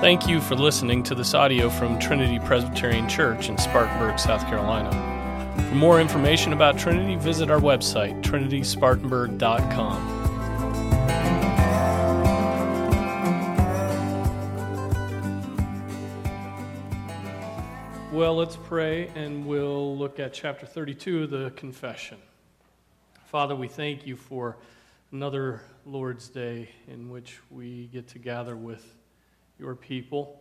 Thank you for listening to this audio from Trinity Presbyterian Church in Spartanburg, South Carolina. For more information about Trinity, visit our website, trinityspartanburg.com. Well, let's pray and we'll look at chapter 32 of the confession. Father, we thank you for another Lord's Day in which we get to gather with your people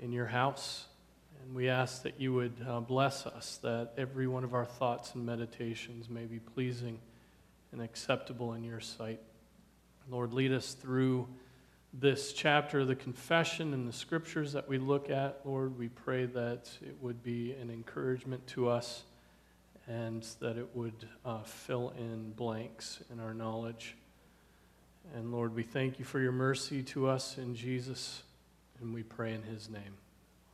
in your house. And we ask that you would uh, bless us, that every one of our thoughts and meditations may be pleasing and acceptable in your sight. Lord, lead us through this chapter of the confession and the scriptures that we look at. Lord, we pray that it would be an encouragement to us and that it would uh, fill in blanks in our knowledge. And Lord, we thank you for your mercy to us in Jesus, and we pray in his name.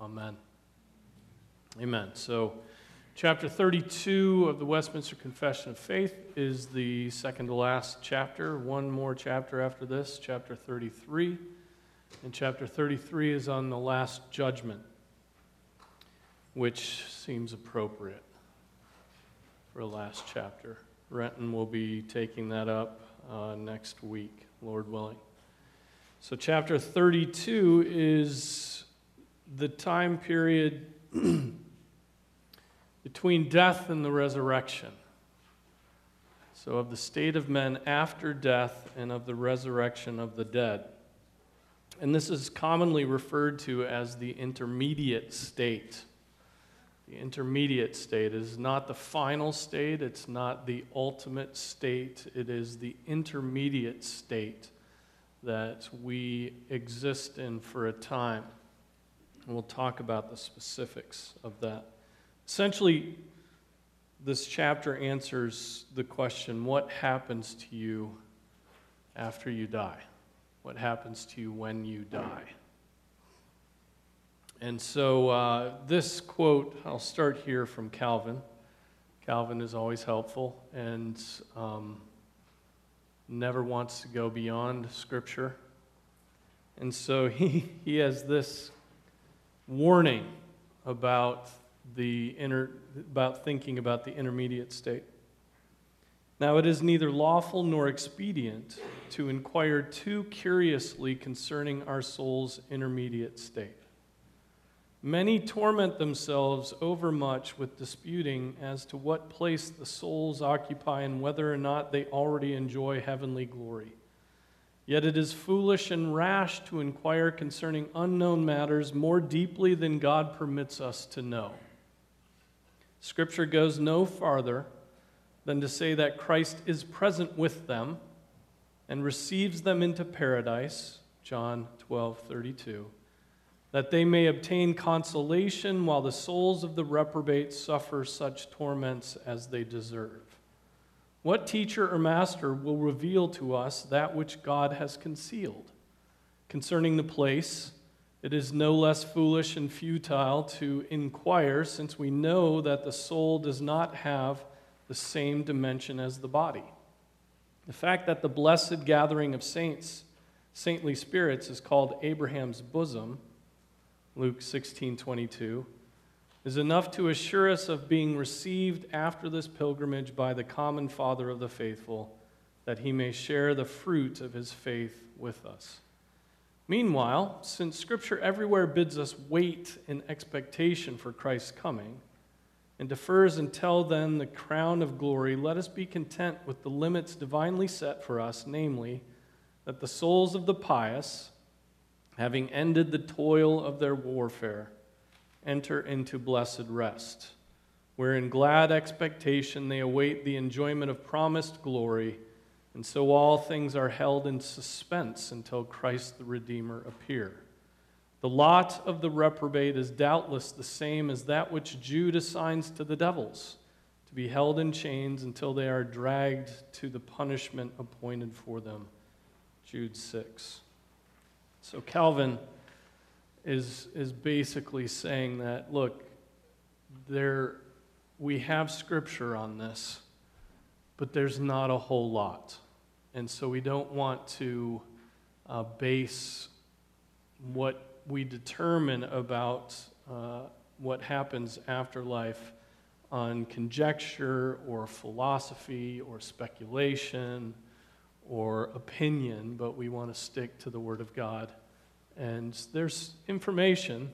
Amen. Amen. So, chapter 32 of the Westminster Confession of Faith is the second to last chapter. One more chapter after this, chapter 33. And chapter 33 is on the last judgment, which seems appropriate for a last chapter. Renton will be taking that up uh, next week, Lord willing. So, chapter 32 is the time period between death and the resurrection. So, of the state of men after death and of the resurrection of the dead. And this is commonly referred to as the intermediate state. The intermediate state is not the final state, it's not the ultimate state, it is the intermediate state that we exist in for a time. And we'll talk about the specifics of that. Essentially, this chapter answers the question what happens to you after you die? What happens to you when you die? And so, uh, this quote, I'll start here from Calvin. Calvin is always helpful and um, never wants to go beyond Scripture. And so, he, he has this warning about, the inner, about thinking about the intermediate state. Now, it is neither lawful nor expedient to inquire too curiously concerning our soul's intermediate state Many torment themselves overmuch with disputing as to what place the souls occupy and whether or not they already enjoy heavenly glory. Yet it is foolish and rash to inquire concerning unknown matters more deeply than God permits us to know. Scripture goes no farther than to say that Christ is present with them and receives them into paradise, John 12 32 that they may obtain consolation while the souls of the reprobate suffer such torments as they deserve. What teacher or master will reveal to us that which God has concealed? Concerning the place, it is no less foolish and futile to inquire, since we know that the soul does not have the same dimension as the body. The fact that the blessed gathering of saints, saintly spirits, is called Abraham's bosom Luke 16 22, is enough to assure us of being received after this pilgrimage by the common Father of the faithful, that he may share the fruit of his faith with us. Meanwhile, since Scripture everywhere bids us wait in expectation for Christ's coming, and defers until then the crown of glory, let us be content with the limits divinely set for us, namely, that the souls of the pious, having ended the toil of their warfare, enter into blessed rest, where in glad expectation they await the enjoyment of promised glory, and so all things are held in suspense until Christ the Redeemer appear. The lot of the reprobate is doubtless the same as that which Jude assigns to the devils to be held in chains until they are dragged to the punishment appointed for them. Jude 6. So Calvin is, is basically saying that, look, there, we have scripture on this, but there's not a whole lot. And so we don't want to uh, base what we determine about uh, what happens after life on conjecture or philosophy or speculation or opinion, but we want to stick to the Word of God. And there's information,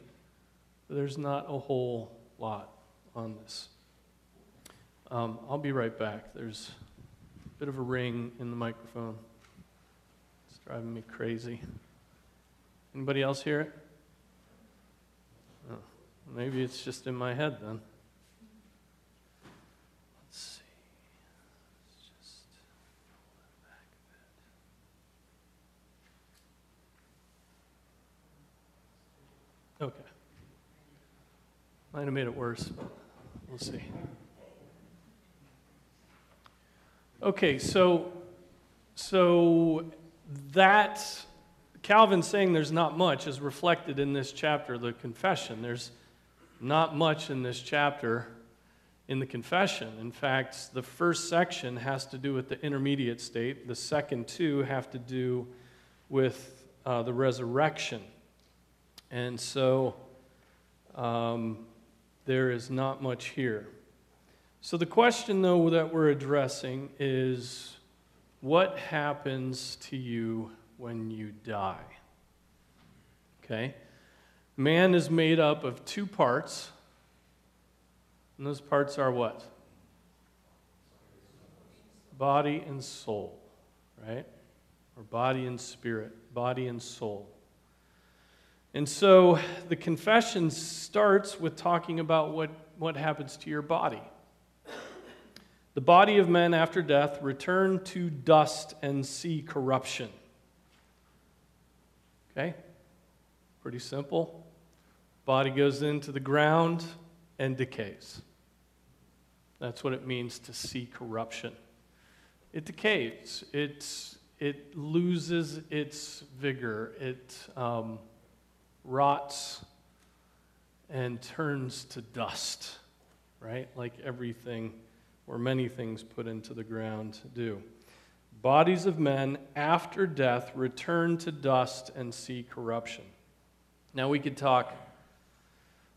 but there's not a whole lot on this. Um, I'll be right back. There's a bit of a ring in the microphone. It's driving me crazy. Anybody else hear it? Oh, maybe it's just in my head then. Let's see. Let's just pull that back a bit. Okay. Might have made it worse, we'll see. Okay, so so that Calvin saying there's not much is reflected in this chapter, the confession. There's not much in this chapter in the confession. In fact, the first section has to do with the intermediate state, the second two have to do with uh, the resurrection. And so um, there is not much here. So, the question, though, that we're addressing is what happens to you when you die? Okay? Man is made up of two parts, and those parts are what? Body and soul, right? Or body and spirit, body and soul. And so the confession starts with talking about what, what happens to your body. The body of men after death return to dust and see corruption. Okay? Pretty simple. Body goes into the ground and decays. That's what it means to see corruption. It decays. It's, it loses its vigor. It um, rots and turns to dust, right? Like everything or many things put into the ground do. Bodies of men after death return to dust and see corruption. Now we could talk.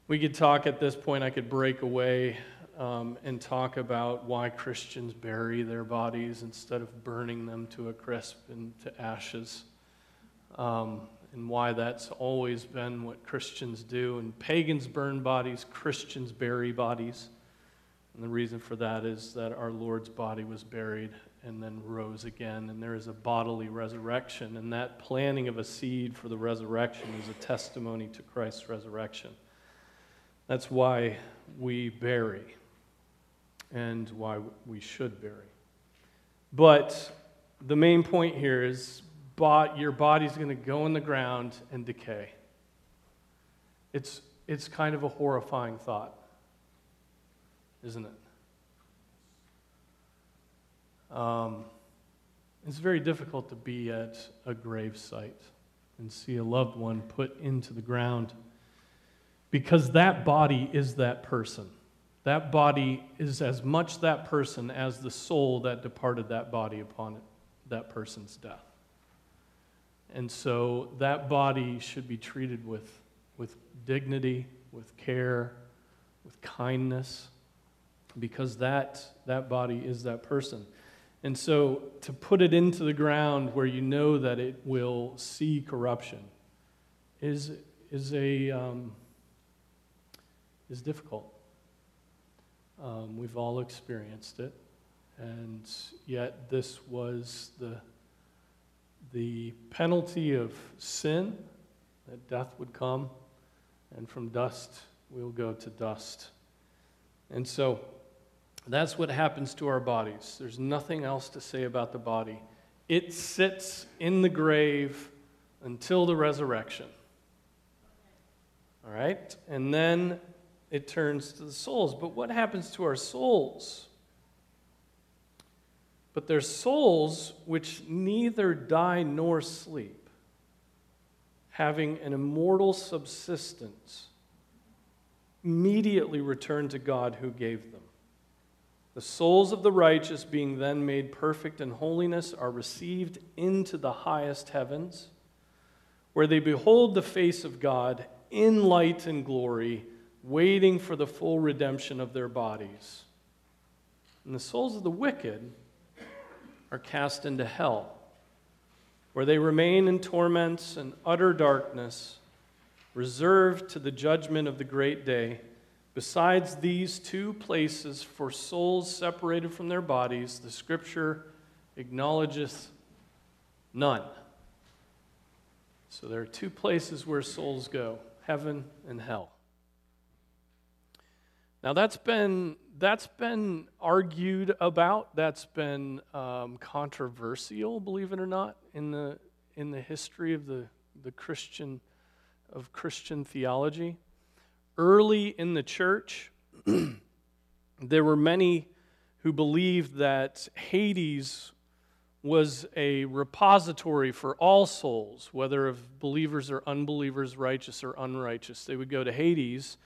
We could talk at this point. I could break away um, and talk about why Christians bury their bodies instead of burning them to a crisp and to ashes, um, and why that's always been what Christians do. And pagans burn bodies, Christians bury bodies. And the reason for that is that our Lord's body was buried and then rose again, and there is a bodily resurrection. And that planting of a seed for the resurrection is a testimony to Christ's resurrection. That's why we bury and why we should bury. But the main point here is your body's going to go in the ground and decay. It's, it's kind of a horrifying thought isn't it? Um, it's very difficult to be at a grave site and see a loved one put into the ground because that body is that person. That body is as much that person as the soul that departed that body upon it, that person's death. And so that body should be treated with, with dignity, with care, with kindness because that, that body is that person. And so to put it into the ground where you know that it will see corruption is, is, a, um, is difficult. Um, we've all experienced it. And yet, this was the, the penalty of sin, that death would come, and from dust we'll go to dust. And so, that's what happens to our bodies. There's nothing else to say about the body. It sits in the grave until the resurrection. All right? And then it turns to the souls. But what happens to our souls? But their souls which neither die nor sleep, having an immortal subsistence, immediately return to God who gave them. The souls of the righteous, being then made perfect in holiness, are received into the highest heavens, where they behold the face of God in light and glory, waiting for the full redemption of their bodies. And the souls of the wicked are cast into hell, where they remain in torments and utter darkness, reserved to the judgment of the great day. Besides these two places for souls separated from their bodies, the scripture acknowledgeth none. So there are two places where souls go heaven and hell. Now that's been that's been argued about. That's been um, controversial, believe it or not, in the in the history of the the Christian of Christian theology. Early in the church, there were many who believed that Hades was a repository for all souls, whether of believers or unbelievers, righteous or unrighteous. They would go to Hades,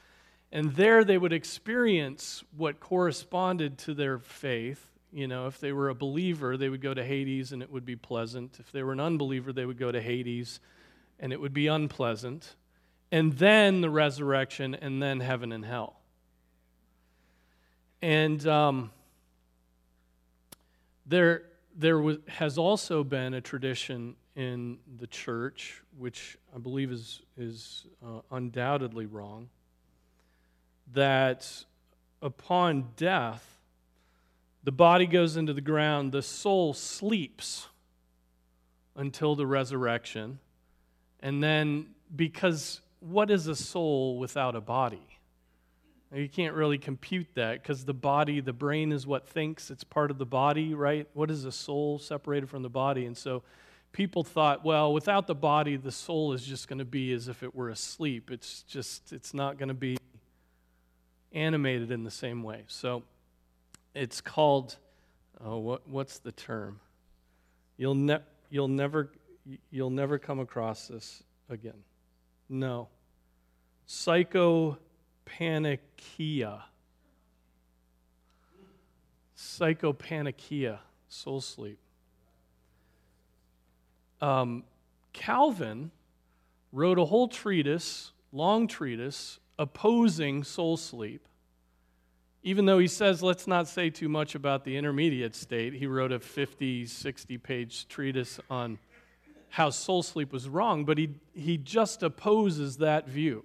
and there they would experience what corresponded to their faith. You know, if they were a believer, they would go to Hades and it would be pleasant. If they were an unbeliever, they would go to Hades and it would be unpleasant and then the resurrection, and then heaven and hell. And um, there, there was, has also been a tradition in the church, which I believe is, is uh, undoubtedly wrong, that upon death, the body goes into the ground, the soul sleeps until the resurrection, and then because what is a soul without a body? You can't really compute that because the body, the brain is what thinks, it's part of the body, right? What is a soul separated from the body? And so people thought, well, without the body, the soul is just going to be as if it were asleep. It's just, it's not going to be animated in the same way. So it's called, oh, what, what's the term? You'll, ne- you'll, never, you'll never come across this again. No. Psychopannychia. Psychopannychia, soul sleep. Um, Calvin wrote a whole treatise, long treatise, opposing soul sleep. Even though he says, let's not say too much about the intermediate state, he wrote a 50, 60 page treatise on how soul sleep was wrong, but he, he just opposes that view.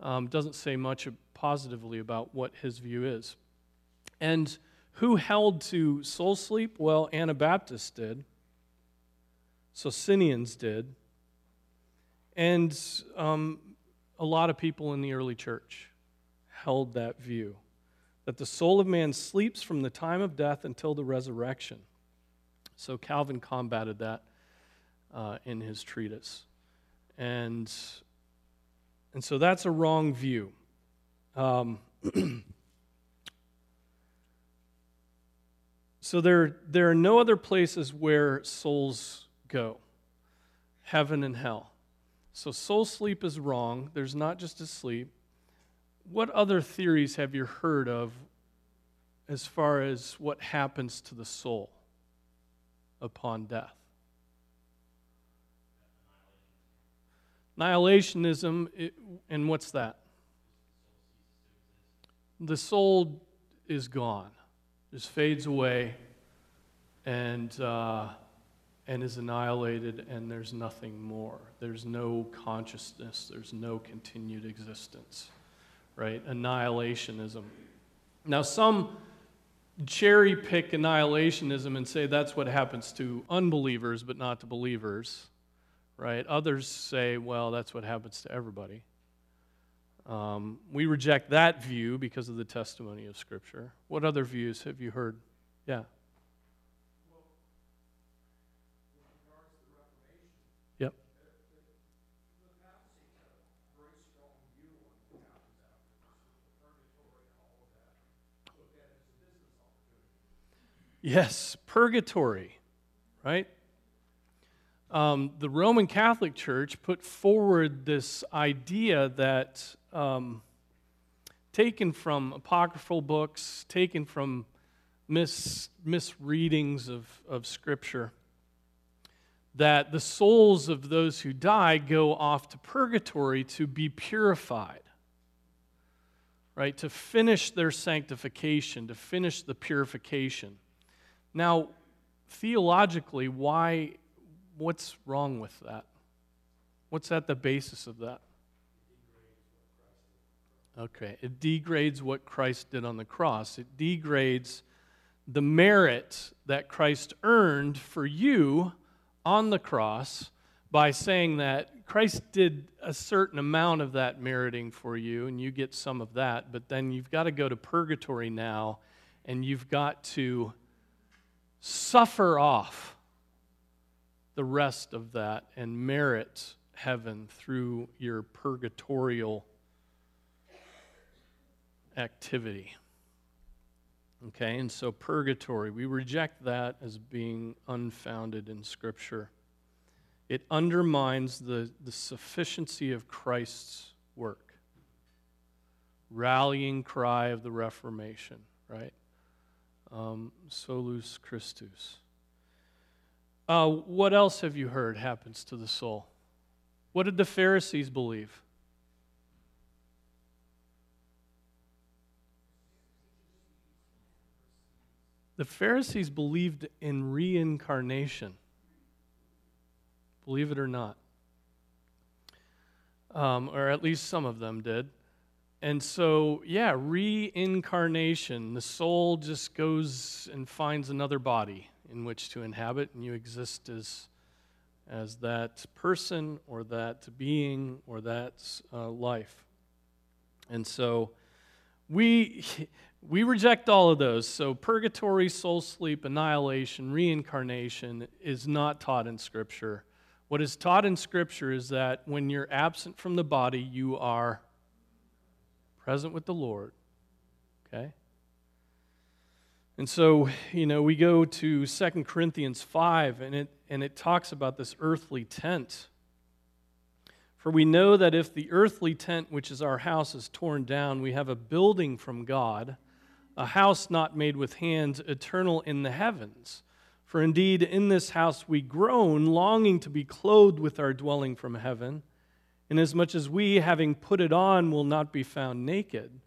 Um, doesn't say much positively about what his view is. And who held to soul sleep? Well, Anabaptists did. Socinians did. And um, a lot of people in the early church held that view that the soul of man sleeps from the time of death until the resurrection. So Calvin combated that uh, in his treatise. And, and so that's a wrong view. Um, so there, there are no other places where souls go heaven and hell. So soul sleep is wrong. There's not just a sleep. What other theories have you heard of as far as what happens to the soul upon death? Annihilationism, and what's that? The soul is gone, just fades away, and, uh, and is annihilated, and there's nothing more. There's no consciousness, there's no continued existence, right? Annihilationism. Now, some cherry pick annihilationism and say that's what happens to unbelievers, but not to believers right? Others say, well, that's what happens to everybody. Um, we reject that view because of the testimony of Scripture. What other views have you heard? Yeah. Yes, purgatory, right? um, the Roman Catholic Church put forward this idea that, um, taken from apocryphal books, taken from mis- misreadings of, of Scripture, that the souls of those who die go off to purgatory to be purified, right? To finish their sanctification, to finish the purification. Now, theologically, why, what's wrong with that? What's at the basis of that? Okay, it degrades what Christ did on the cross. It degrades the merit that Christ earned for you on the cross by saying that Christ did a certain amount of that meriting for you, and you get some of that, but then you've got to go to purgatory now, and you've got to suffer off the rest of that and merit heaven through your purgatorial activity. Okay, and so purgatory, we reject that as being unfounded in Scripture. It undermines the, the sufficiency of Christ's work. Rallying cry of the Reformation, right? Um, solus Christus. Uh, what else have you heard happens to the soul? What did the Pharisees believe? The Pharisees believed in reincarnation. Believe it or not. Um, or at least some of them did. And so, yeah, reincarnation. The soul just goes and finds another body in which to inhabit, and you exist as, as that person or that being or that uh, life. And so, we, we reject all of those. So, purgatory, soul sleep, annihilation, reincarnation is not taught in Scripture. What is taught in Scripture is that when you're absent from the body, you are present with the Lord. Okay? And so, you know, we go to 2 Corinthians 5, and it, and it talks about this earthly tent. For we know that if the earthly tent, which is our house, is torn down, we have a building from God a house not made with hands, eternal in the heavens. For indeed, in this house we groan, longing to be clothed with our dwelling from heaven, inasmuch as we, having put it on, will not be found naked.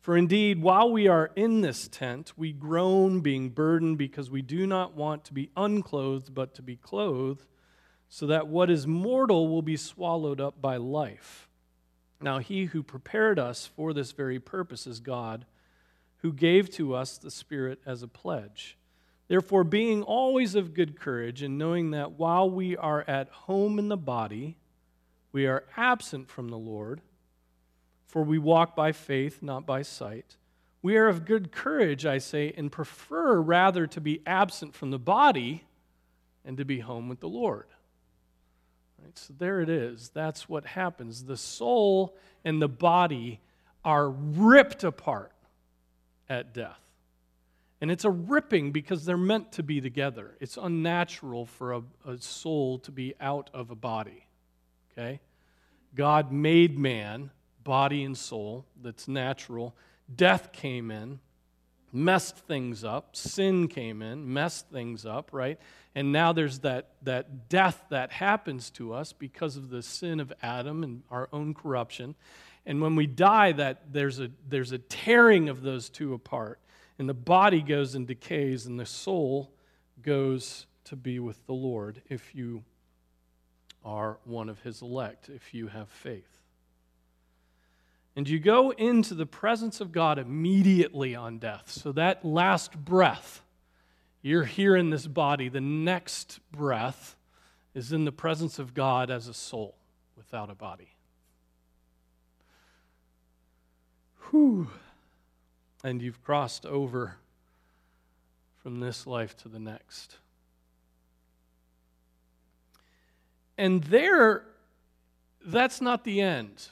For indeed, while we are in this tent, we groan, being burdened, because we do not want to be unclothed, but to be clothed, so that what is mortal will be swallowed up by life. Now, he who prepared us for this very purpose is God who gave to us the Spirit as a pledge. Therefore, being always of good courage, and knowing that while we are at home in the body, we are absent from the Lord, for we walk by faith, not by sight. We are of good courage, I say, and prefer rather to be absent from the body and to be home with the Lord. Right, so there it is. That's what happens. The soul and the body are ripped apart at death. And it's a ripping because they're meant to be together. It's unnatural for a, a, soul to be out of a body. Okay? God made man, body and soul, that's natural. Death came in, messed things up. Sin came in, messed things up, right? And now there's that, that death that happens to us because of the sin of Adam and our own corruption. And when we die, that there's a, there's a tearing of those two apart. And the body goes and decays, and the soul goes to be with the Lord if you are one of his elect, if you have faith. And you go into the presence of God immediately on death. So that last breath, you're here in this body. The next breath is in the presence of God as a soul without a body. Whew. And you've crossed over from this life to the next. And there, that's not the end.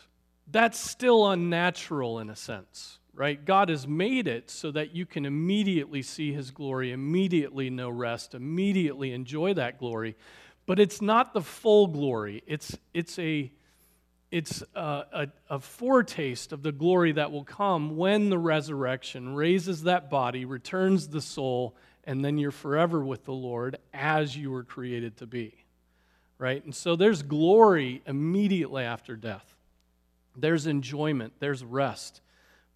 That's still unnatural in a sense, right? God has made it so that you can immediately see His glory, immediately know rest, immediately enjoy that glory. But it's not the full glory. It's, it's a it's a, a, a, foretaste of the glory that will come when the resurrection raises that body, returns the soul, and then you're forever with the Lord as you were created to be. Right? And so there's glory immediately after death. There's enjoyment, there's rest.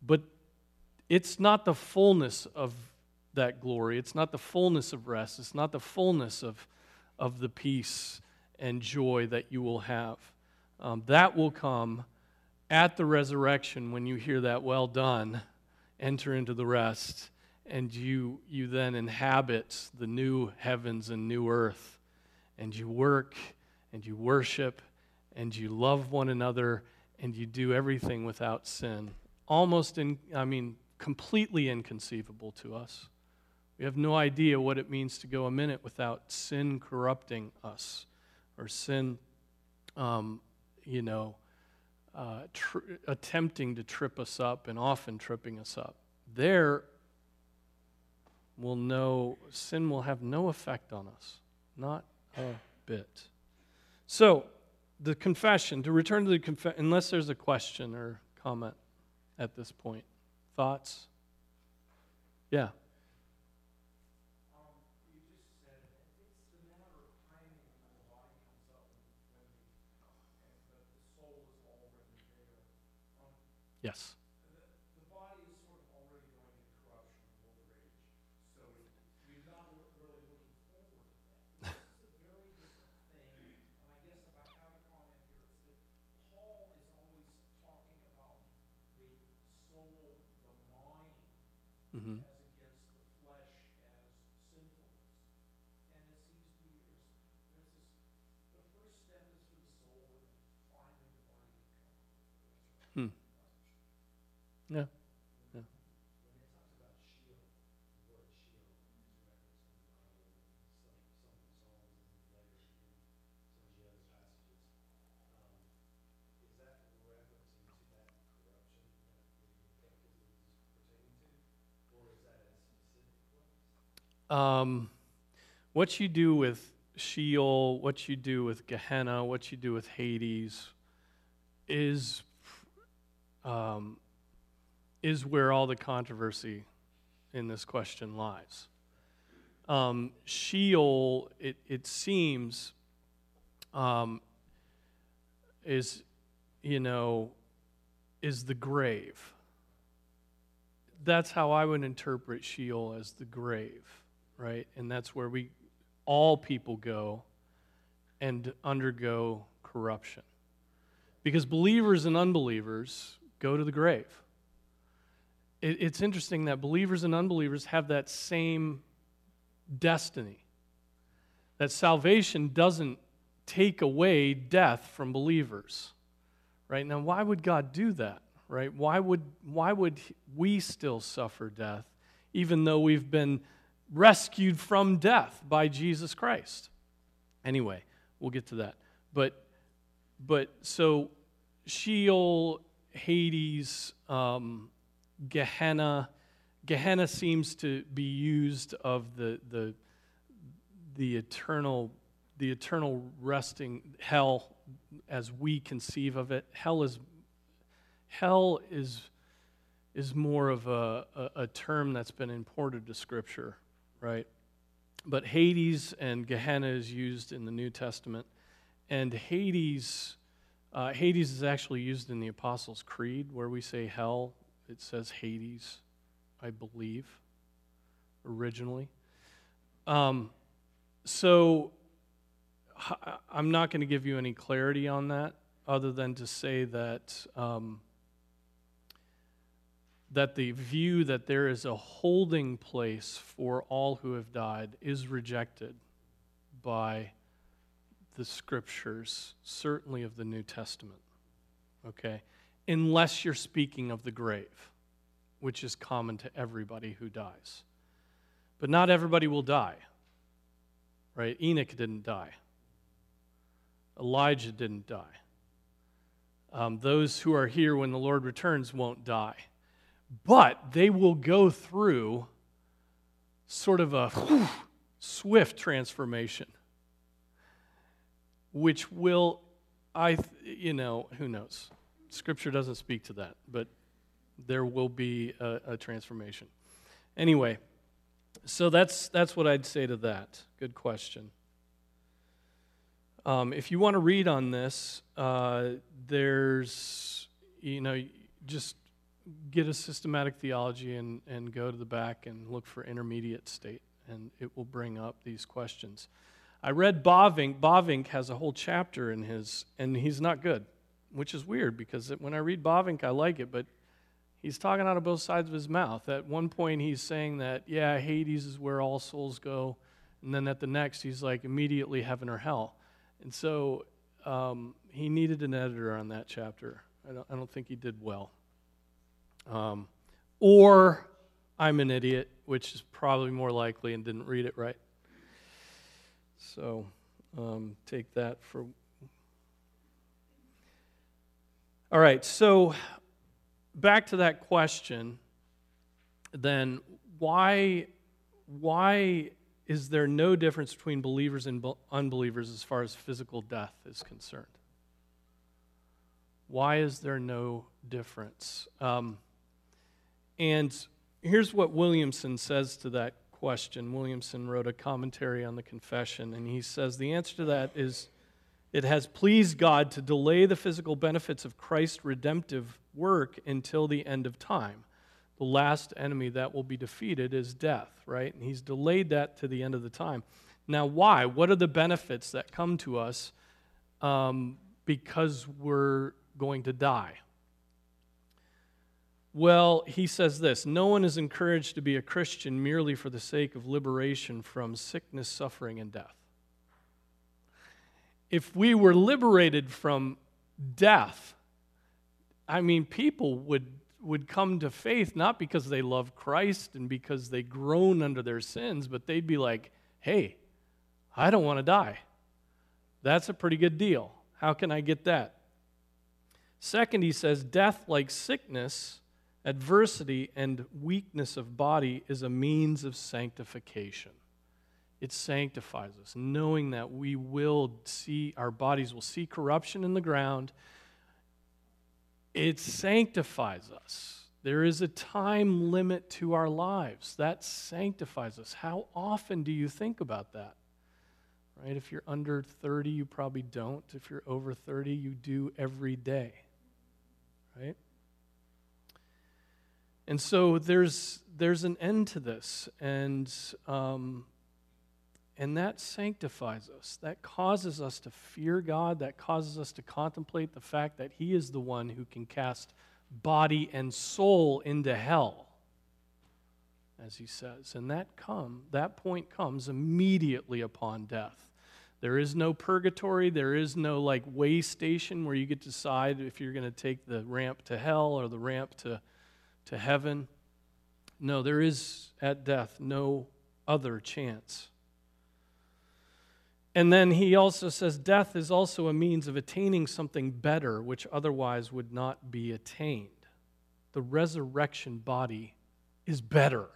But it's not the fullness of that glory. It's not the fullness of rest. It's not the fullness of, of the peace and joy that you will have. Um, that will come at the resurrection when you hear that, well done, enter into the rest, and you, you then inhabit the new heavens and new earth, and you work and you worship and you love one another and you do everything without sin. Almost in, I mean, completely inconceivable to us. We have no idea what it means to go a minute without sin corrupting us or sin, um, you know, uh, tr- attempting to trip us up and often tripping us up. There, will know sin will have no effect on us, not bit. So, the confession, to return to the confession, unless there's a question or comment at this point. Thoughts? Yeah. Yes. The, body is sort of already going into corruption and old age, so we're not really looking forward to that. This is a very different thing, and I guess if I have a comment here, it's that Paul is always talking about the soul, the mind, Mm-hmm. as against the flesh as sinfulness. And it seems to me there's, there's this, the first step is for the soul, and finally the body can come. Hmm. Yeah. When it talks about Sheol, the word Sheol is referenced in the Bible, in some, some of the Psalms and later in some of the other passages. Um, is that referencing to that corruption that the baptism is pertaining to? Or is that a specific place? Um, what you do with Sheol, what you do with Gehenna, what you do with Hades is um, is where all the controversy in this question lies. Um, Sheol, it, it seems, um, is, you know, is the grave. That's how I would interpret Sheol as the grave, right? And that's where we, all people go and undergo corruption. Because believers and unbelievers go to the grave it, it's interesting that believers and unbelievers have that same destiny. That salvation doesn't take away death from believers. Right? Now, why would God do that? Right? Why would, why would we still suffer death even though we've been rescued from death by Jesus Christ? Anyway, we'll get to that. But, but so Sheol, Hades, um, Gehenna. Gehenna seems to be used of the, the, the, eternal, the eternal resting hell as we conceive of it. Hell is, hell is, is more of a, a, a term that's been imported to Scripture, right? But Hades and Gehenna is used in the New Testament. And Hades, uh, Hades is actually used in the Apostles' Creed, where we say hell it says Hades, I believe, originally. Um, so I'm not going to give you any clarity on that other than to say that um, that the view that there is a holding place for all who have died is rejected by the scriptures, certainly of the New Testament. Okay? unless you're speaking of the grave, which is common to everybody who dies. But not everybody will die, right? Enoch didn't die, Elijah didn't die. Um, those who are here when the Lord returns won't die. But they will go through sort of a whew, swift transformation, which will, I, you know, who knows? Scripture doesn't speak to that, but there will be a, a transformation. Anyway, so that's that's what I'd say to that. Good question. Um, if you want to read on this, uh, there's, you know, just get a systematic theology and, and go to the back and look for intermediate state, and it will bring up these questions. I read Bavinck. Bavinck has a whole chapter in his, and he's not good, which is weird because when I read Bavinck, I like it, but he's talking out of both sides of his mouth. At one point, he's saying that, yeah, Hades is where all souls go. And then at the next, he's like, immediately heaven or hell. And so um, he needed an editor on that chapter. I don't, I don't think he did well. Um, or I'm an idiot, which is probably more likely and didn't read it right. So um, take that for. All right, so back to that question, then why, why is there no difference between believers and unbelievers as far as physical death is concerned? Why is there no difference? Um, and here's what Williamson says to that question. Williamson wrote a commentary on the confession, and he says the answer to that is it has pleased God to delay the physical benefits of Christ's redemptive work until the end of time. The last enemy that will be defeated is death, right? And he's delayed that to the end of the time. Now, why? What are the benefits that come to us um, because we're going to die? Well, he says this No one is encouraged to be a Christian merely for the sake of liberation from sickness, suffering, and death. If we were liberated from death, I mean, people would, would come to faith not because they love Christ and because they groan under their sins, but they'd be like, hey, I don't want to die. That's a pretty good deal. How can I get that? Second, he says, death, like sickness, Adversity and weakness of body is a means of sanctification. It sanctifies us, knowing that we will see, our bodies will see corruption in the ground. It sanctifies us. There is a time limit to our lives. That sanctifies us. How often do you think about that? Right? If you're under 30, you probably don't. If you're over 30, you do every day. Right? And so there's, there's an end to this, and, um, and that sanctifies us. That causes us to fear God. That causes us to contemplate the fact that He is the one who can cast body and soul into hell, as He says. And that come, that point comes immediately upon death. There is no purgatory. There is no like way station where you get to decide if you're going to take the ramp to hell or the ramp to to heaven. No, there is at death no other chance. And then he also says death is also a means of attaining something better, which otherwise would not be attained. The resurrection body is better.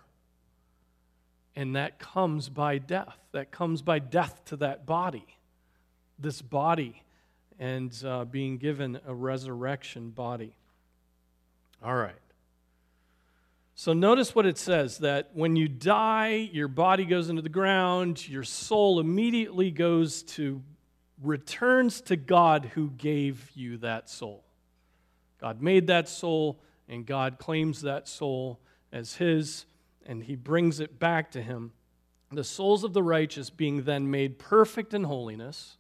And that comes by death. That comes by death to that body, this body, and uh, being given a resurrection body. All right. So notice what it says that when you die, your body goes into the ground, your soul immediately goes to, returns to God who gave you that soul. God made that soul, and God claims that soul as his, and he brings it back to him. The souls of the righteous being then made perfect in holiness,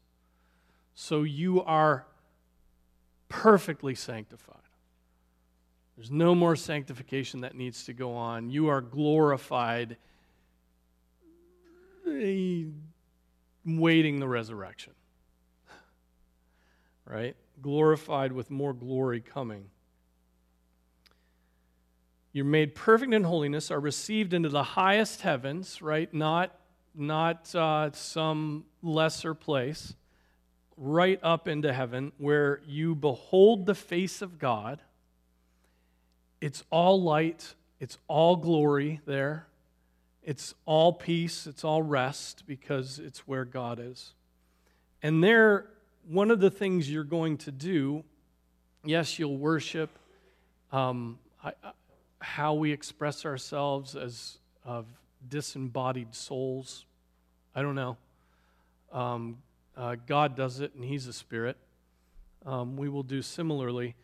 so you are perfectly sanctified. There's no more sanctification that needs to go on. You are glorified, waiting the resurrection. Right? Glorified with more glory coming. You're made perfect in holiness, are received into the highest heavens, right? Not, not uh, some lesser place, right up into heaven, where you behold the face of God it's all light, it's all glory there. It's all peace, it's all rest because it's where God is. And there, one of the things you're going to do, yes, you'll worship um, I, how we express ourselves as of disembodied souls. I don't know. Um, uh, God does it, and He's a spirit. Um, we will do similarly,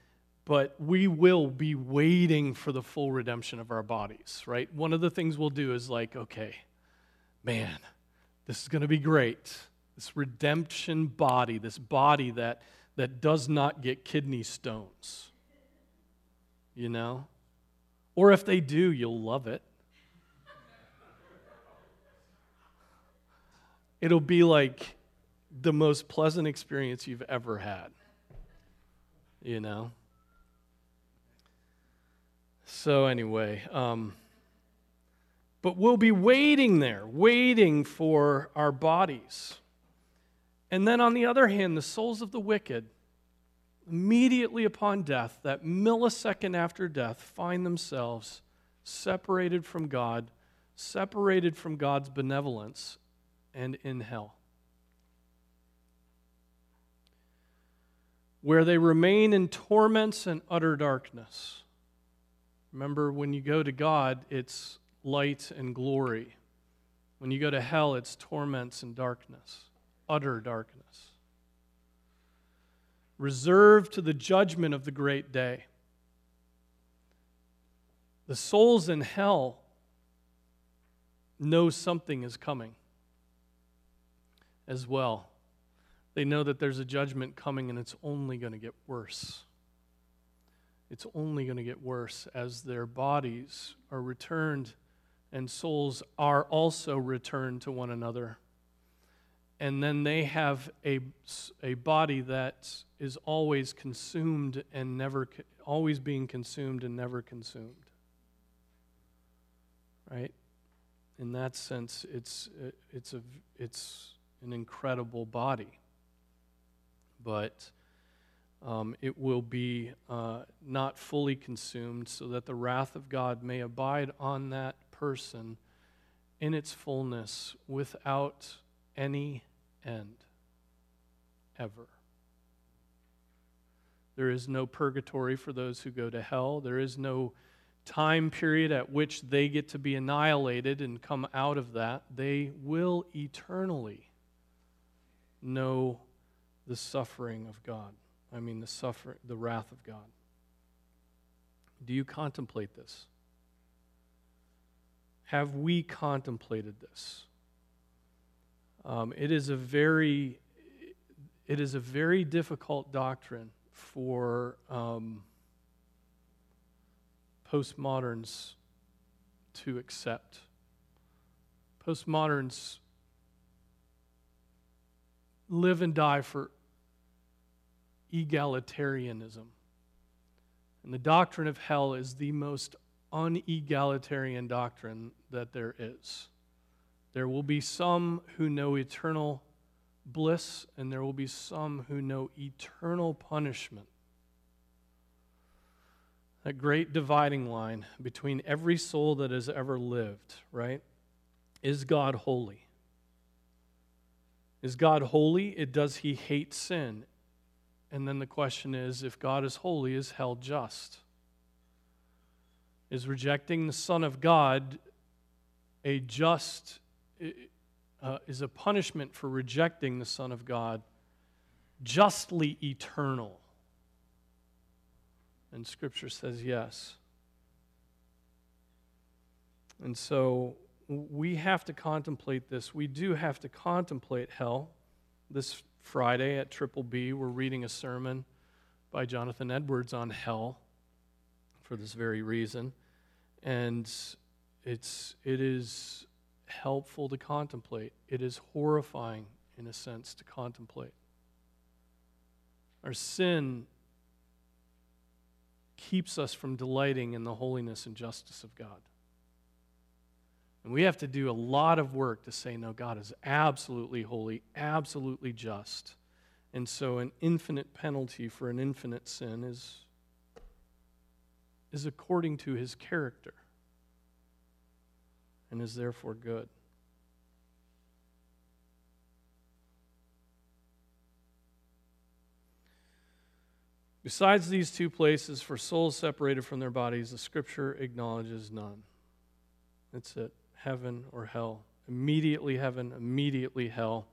but we will be waiting for the full redemption of our bodies, right? One of the things we'll do is like, okay, man, this is going to be great. This redemption body, this body that, that does not get kidney stones, you know? Or if they do, you'll love it. It'll be like the most pleasant experience you've ever had. You know? So, anyway, um, but we'll be waiting there, waiting for our bodies. And then, on the other hand, the souls of the wicked, immediately upon death, that millisecond after death, find themselves separated from God, separated from God's benevolence, and in hell. Where they remain in torments and utter darkness. Remember, when you go to God, it's light and glory. When you go to hell, it's torments and darkness, utter darkness. Reserved to the judgment of the great day. The souls in hell know something is coming as well. They know that there's a judgment coming and it's only going to get worse. It's only going to get worse as their bodies are returned and souls are also returned to one another. And then they have a, a body that is always consumed and never, always being consumed and never consumed. Right? In that sense, it's, it's, a, it's an incredible body. But um, it will be uh, not fully consumed, so that the wrath of God may abide on that person in its fullness without any end, ever. There is no purgatory for those who go to hell. There is no time period at which they get to be annihilated and come out of that. They will eternally know the suffering of God. I mean, the suffering, the wrath of God. Do you contemplate this? Have we contemplated this? Um, it is a very, it is a very difficult doctrine for um, postmoderns to accept. Postmoderns live and die for egalitarianism. And the doctrine of hell is the most unegalitarian doctrine that there is. There will be some who know eternal bliss, and there will be some who know eternal punishment. That great dividing line between every soul that has ever lived, right? Is God holy? Is God holy? It does he hate sin? And then the question is if God is holy, is hell just? Is rejecting the Son of God a just, uh, is a punishment for rejecting the Son of God justly eternal? And Scripture says yes. And so we have to contemplate this. We do have to contemplate hell. This Friday at Triple B, we're reading a sermon by Jonathan Edwards on hell for this very reason. And it's, it is helpful to contemplate. It is horrifying, in a sense, to contemplate. Our sin keeps us from delighting in the holiness and justice of God. And we have to do a lot of work to say, no, God is absolutely holy, absolutely just. And so an infinite penalty for an infinite sin is, is according to his character and is therefore good. Besides these two places for souls separated from their bodies, the scripture acknowledges none. That's it heaven or hell. Immediately heaven, immediately hell.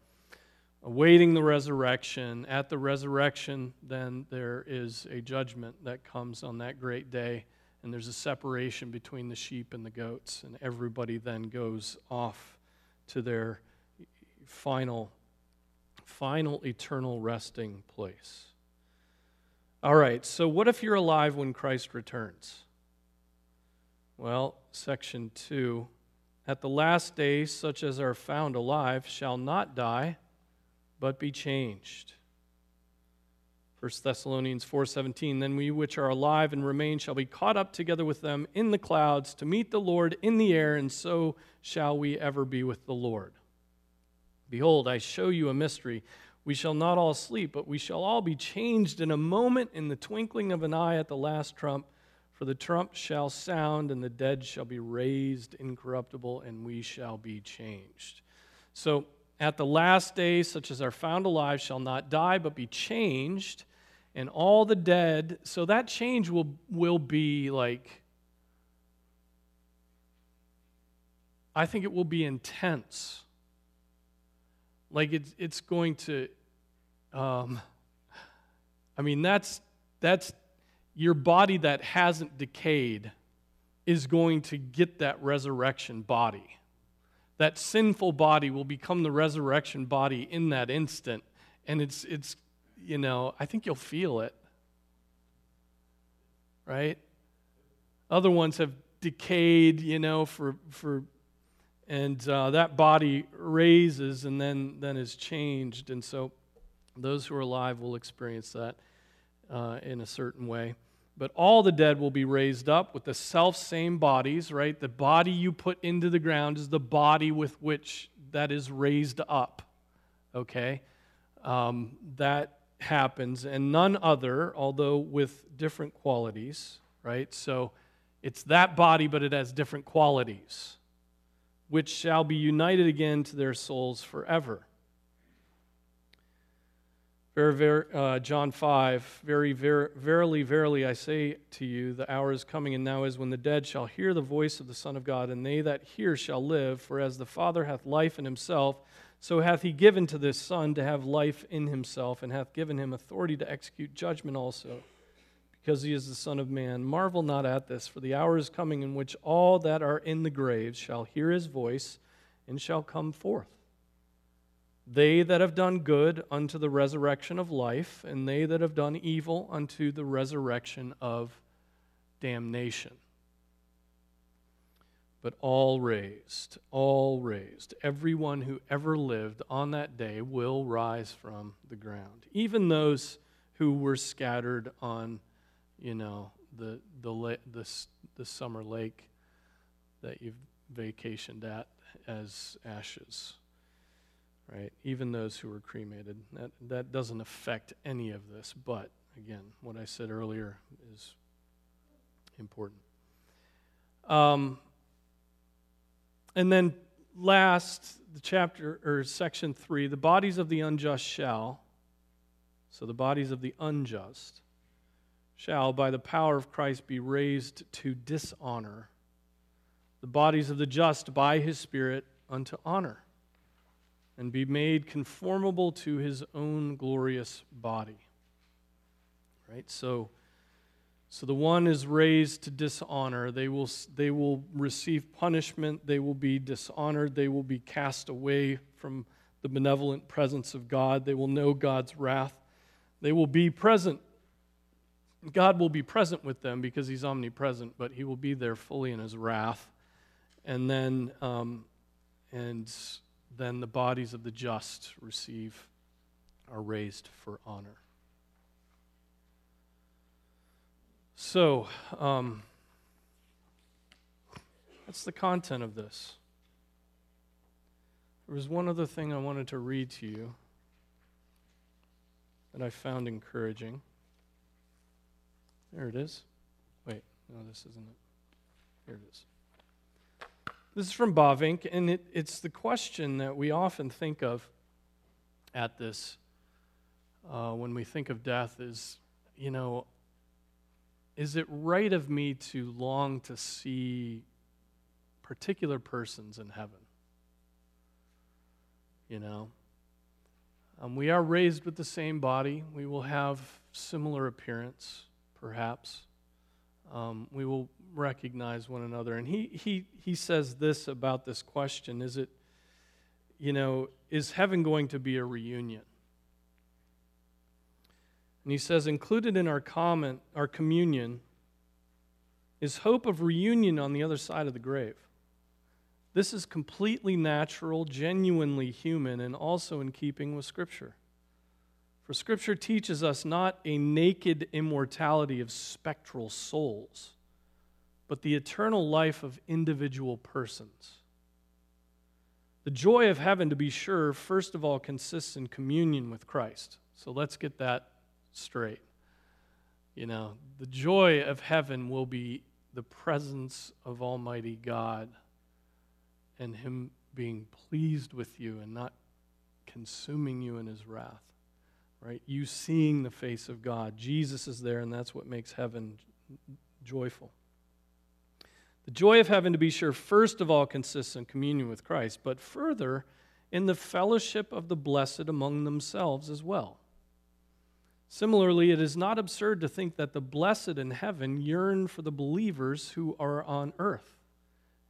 awaiting the resurrection. At the resurrection, then there is a judgment that comes on that great day, and there's a separation between the sheep and the goats, and everybody then goes off to their final, final eternal resting place. All right, so what if you're alive when Christ returns? Well, section 2 At the last day, such as are found alive shall not die, but be changed. 1 Thessalonians 4:17 Then we which are alive and remain shall be caught up together with them in the clouds to meet the Lord in the air and so shall we ever be with the Lord. Behold I show you a mystery we shall not all sleep but we shall all be changed in a moment in the twinkling of an eye at the last trump for the trump shall sound, and the dead shall be raised incorruptible, and we shall be changed. So, at the last day, such as are found alive, shall not die, but be changed, and all the dead. So, that change will, will be like, I think it will be intense. Like, it's, it's going to, um, I mean, that's, that's your body that hasn't decayed is going to get that resurrection body. That sinful body will become the resurrection body in that instant. And it's, it's you know, I think you'll feel it. Right? Other ones have decayed, you know, for, for and uh, that body raises and then, then is changed. And so those who are alive will experience that uh, in a certain way. But all the dead will be raised up with the self same bodies, right? The body you put into the ground is the body with which that is raised up, okay? Um, that happens, and none other, although with different qualities, right? So it's that body, but it has different qualities, which shall be united again to their souls forever. Very, very, uh, John 5, very, very, verily, verily, I say to you, the hour is coming and now is when the dead shall hear the voice of the Son of God, and they that hear shall live. For as the Father hath life in himself, so hath he given to this Son to have life in himself, and hath given him authority to execute judgment also, because he is the Son of Man. Marvel not at this, for the hour is coming in which all that are in the graves shall hear his voice and shall come forth they that have done good unto the resurrection of life, and they that have done evil unto the resurrection of damnation. But all raised, all raised, everyone who ever lived on that day will rise from the ground. Even those who were scattered on, you know, the, the, the, the summer lake that you've vacationed at as ashes right? Even those who were cremated. That, that doesn't affect any of this, but again, what I said earlier is important. Um, and then last, the chapter or section three, the bodies of the unjust shall, so the bodies of the unjust shall, by the power of Christ, be raised to dishonor. The bodies of the just by his Spirit unto honor and be made conformable to his own glorious body. Right? So, so the one is raised to dishonor. They will, they will receive punishment. They will be dishonored. They will be cast away from the benevolent presence of God. They will know God's wrath. They will be present. God will be present with them because he's omnipresent, but he will be there fully in his wrath. And then, um, and then the bodies of the just receive, are raised for honor. So, um, that's the content of this. There was one other thing I wanted to read to you that I found encouraging. There it is. Wait, no, this isn't it. Here it is. This is from Bavinck, and it, it's the question that we often think of at this uh, when we think of death is, you know, is it right of me to long to see particular persons in heaven? You know? Um, we are raised with the same body. We will have similar appearance, perhaps. Um, we will recognize one another. And he, he, he says this about this question Is it, you know, is heaven going to be a reunion? And he says, included in our comment, our communion, is hope of reunion on the other side of the grave. This is completely natural, genuinely human, and also in keeping with Scripture. For Scripture teaches us not a naked immortality of spectral souls, but the eternal life of individual persons. The joy of heaven, to be sure, first of all, consists in communion with Christ. So let's get that straight. You know, the joy of heaven will be the presence of Almighty God and Him being pleased with you and not consuming you in His wrath. Right? You seeing the face of God. Jesus is there, and that's what makes heaven joyful. The joy of heaven, to be sure, first of all consists in communion with Christ, but further in the fellowship of the blessed among themselves as well. Similarly, it is not absurd to think that the blessed in heaven yearn for the believers who are on earth.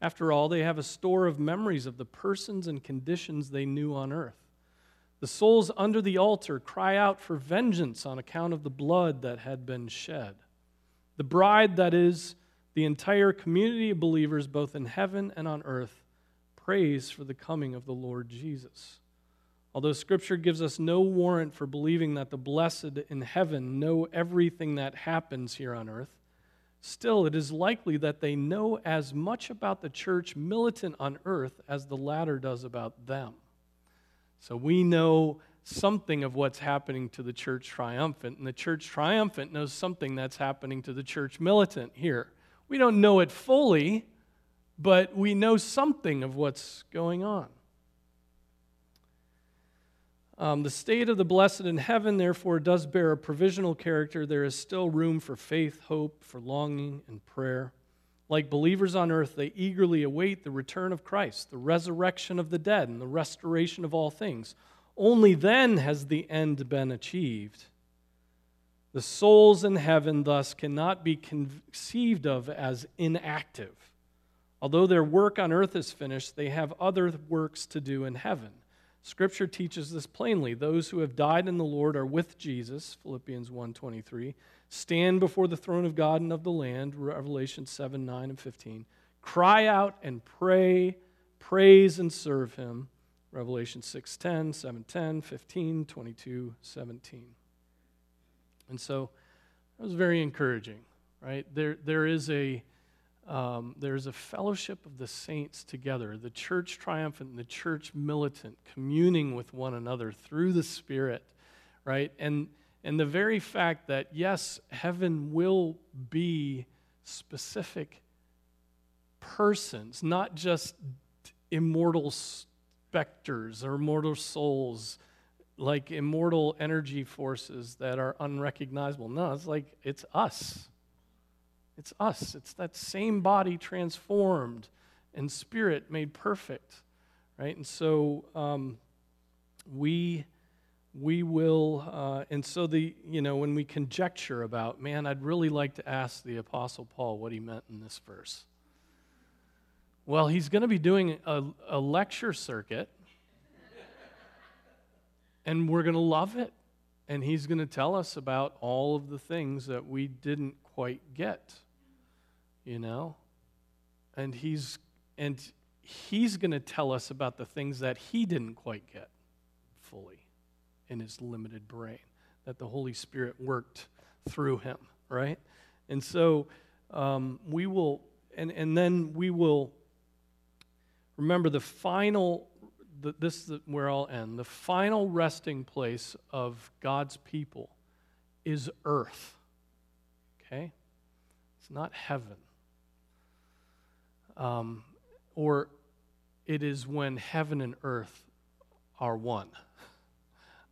After all, they have a store of memories of the persons and conditions they knew on earth. The souls under the altar cry out for vengeance on account of the blood that had been shed. The bride, that is, the entire community of believers, both in heaven and on earth, prays for the coming of the Lord Jesus. Although Scripture gives us no warrant for believing that the blessed in heaven know everything that happens here on earth, still it is likely that they know as much about the church militant on earth as the latter does about them. So we know something of what's happening to the church triumphant, and the church triumphant knows something that's happening to the church militant here. We don't know it fully, but we know something of what's going on. Um, the state of the blessed in heaven, therefore, does bear a provisional character. There is still room for faith, hope, for longing, and prayer. Like believers on earth, they eagerly await the return of Christ, the resurrection of the dead, and the restoration of all things. Only then has the end been achieved. The souls in heaven, thus, cannot be conceived of as inactive. Although their work on earth is finished, they have other works to do in heaven. Scripture teaches this plainly. Those who have died in the Lord are with Jesus, Philippians 1:23. Stand before the throne of God and of the Lamb, Revelation 7, 9, and 15. Cry out and pray, praise and serve him, Revelation 6:10, 7:10, 15, 22, 17. And so that was very encouraging, right? There, there is a um, there's a fellowship of the saints together, the church triumphant and the church militant, communing with one another through the Spirit, right? And, and the very fact that, yes, heaven will be specific persons, not just immortal specters or immortal souls, like immortal energy forces that are unrecognizable. No, it's like it's us it's us. It's that same body transformed and spirit made perfect, right? And so um, we we will, uh, and so the you know when we conjecture about, man, I'd really like to ask the Apostle Paul what he meant in this verse. Well, he's going to be doing a, a lecture circuit, and we're going to love it. And he's going to tell us about all of the things that we didn't quite get you know? And he's and he's going to tell us about the things that he didn't quite get fully in his limited brain that the Holy Spirit worked through him, right? And so um, we will, and, and then we will remember the final, the, this is where I'll end. The final resting place of God's people is earth, okay? It's not heaven um, or it is when heaven and earth are one,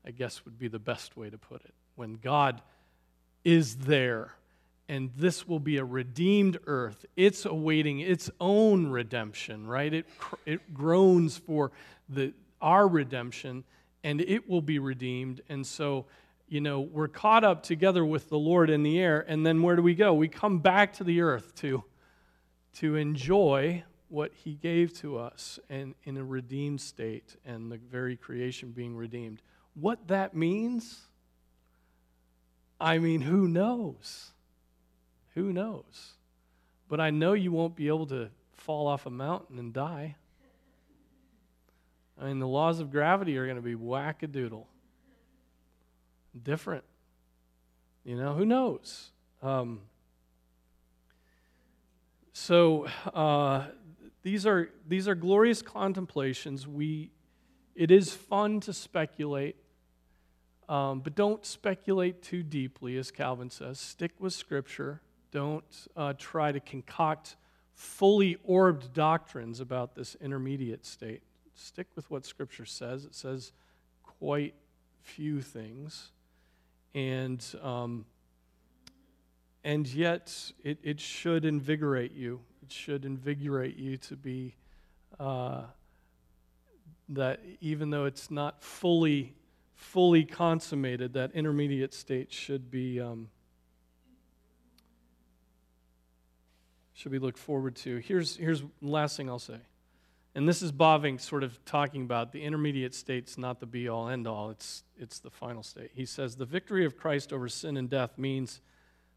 I guess would be the best way to put it. When God is there, and this will be a redeemed earth. It's awaiting its own redemption, right? It, it groans for the, our redemption, and it will be redeemed. And so, you know, we're caught up together with the Lord in the air, and then where do we go? We come back to the earth to, to enjoy what He gave to us and in a redeemed state, and the very creation being redeemed. What that means, I mean, who knows? Who knows? But I know you won't be able to fall off a mountain and die. I mean, the laws of gravity are going to be wackadoodle. Different. You know, who knows? Um, so uh, these are these are glorious contemplations. We, it is fun to speculate, um, but don't speculate too deeply, as Calvin says. Stick with Scripture. Don't uh, try to concoct fully orbed doctrines about this intermediate state. Stick with what Scripture says. It says quite few things, and um, and yet it, it should invigorate you. It should invigorate you to be uh, that even though it's not fully fully consummated, that intermediate state should be um, should be looked forward to. Here's here's last thing I'll say. And this is Bavinck sort of talking about the intermediate state's not the be all end all, it's, it's the final state. He says the victory of Christ over sin and death means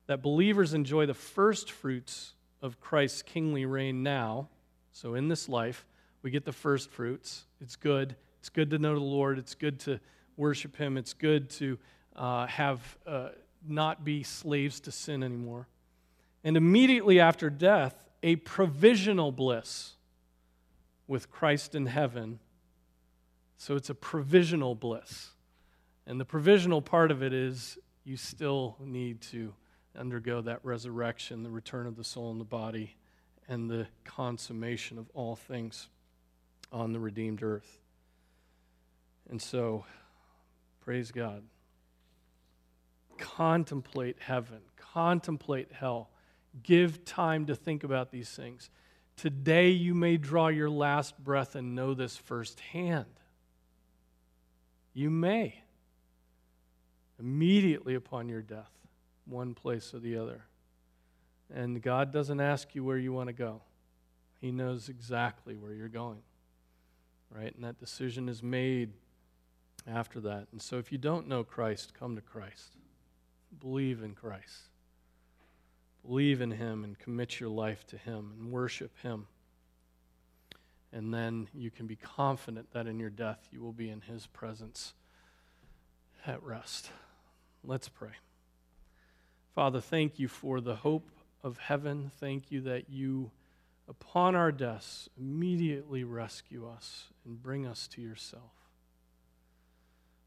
that believers enjoy the first fruits of Christ's kingly reign now. So in this life, we get the first fruits. It's good. It's good to know the Lord. It's good to worship Him. It's good to uh, have uh, not be slaves to sin anymore. And immediately after death, a provisional bliss with Christ in heaven. So it's a provisional bliss. And the provisional part of it is you still need to undergo that resurrection, the return of the soul and the body, and the consummation of all things on the redeemed earth. And so, praise God. Contemplate heaven, contemplate hell. Give time to think about these things. Today you may draw your last breath and know this firsthand. You may. Immediately upon your death, one place or the other. And God doesn't ask you where you want to go, He knows exactly where you're going. Right? And that decision is made after that. And so if you don't know Christ, come to Christ. Believe in Christ. Believe in Him and commit your life to Him and worship Him. And then you can be confident that in your death you will be in His presence at rest. Let's pray. Father, thank you for the hope of heaven. Thank you that you, upon our deaths, immediately rescue us and bring us to yourself.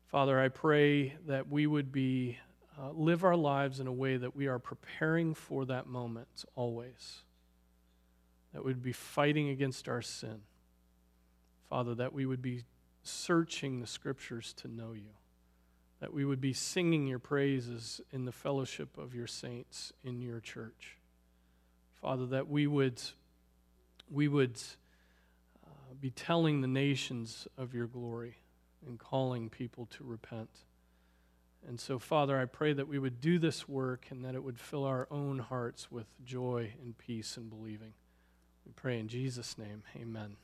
Father, I pray that we would be uh, live our lives in a way that we are preparing for that moment always. That we'd be fighting against our sin. Father, that we would be searching the scriptures to know you. That we would be singing your praises in the fellowship of your saints in your church. Father, that we would, we would uh, be telling the nations of your glory and calling people to repent. And so, Father, I pray that we would do this work and that it would fill our own hearts with joy and peace and believing. We pray in Jesus' name. Amen.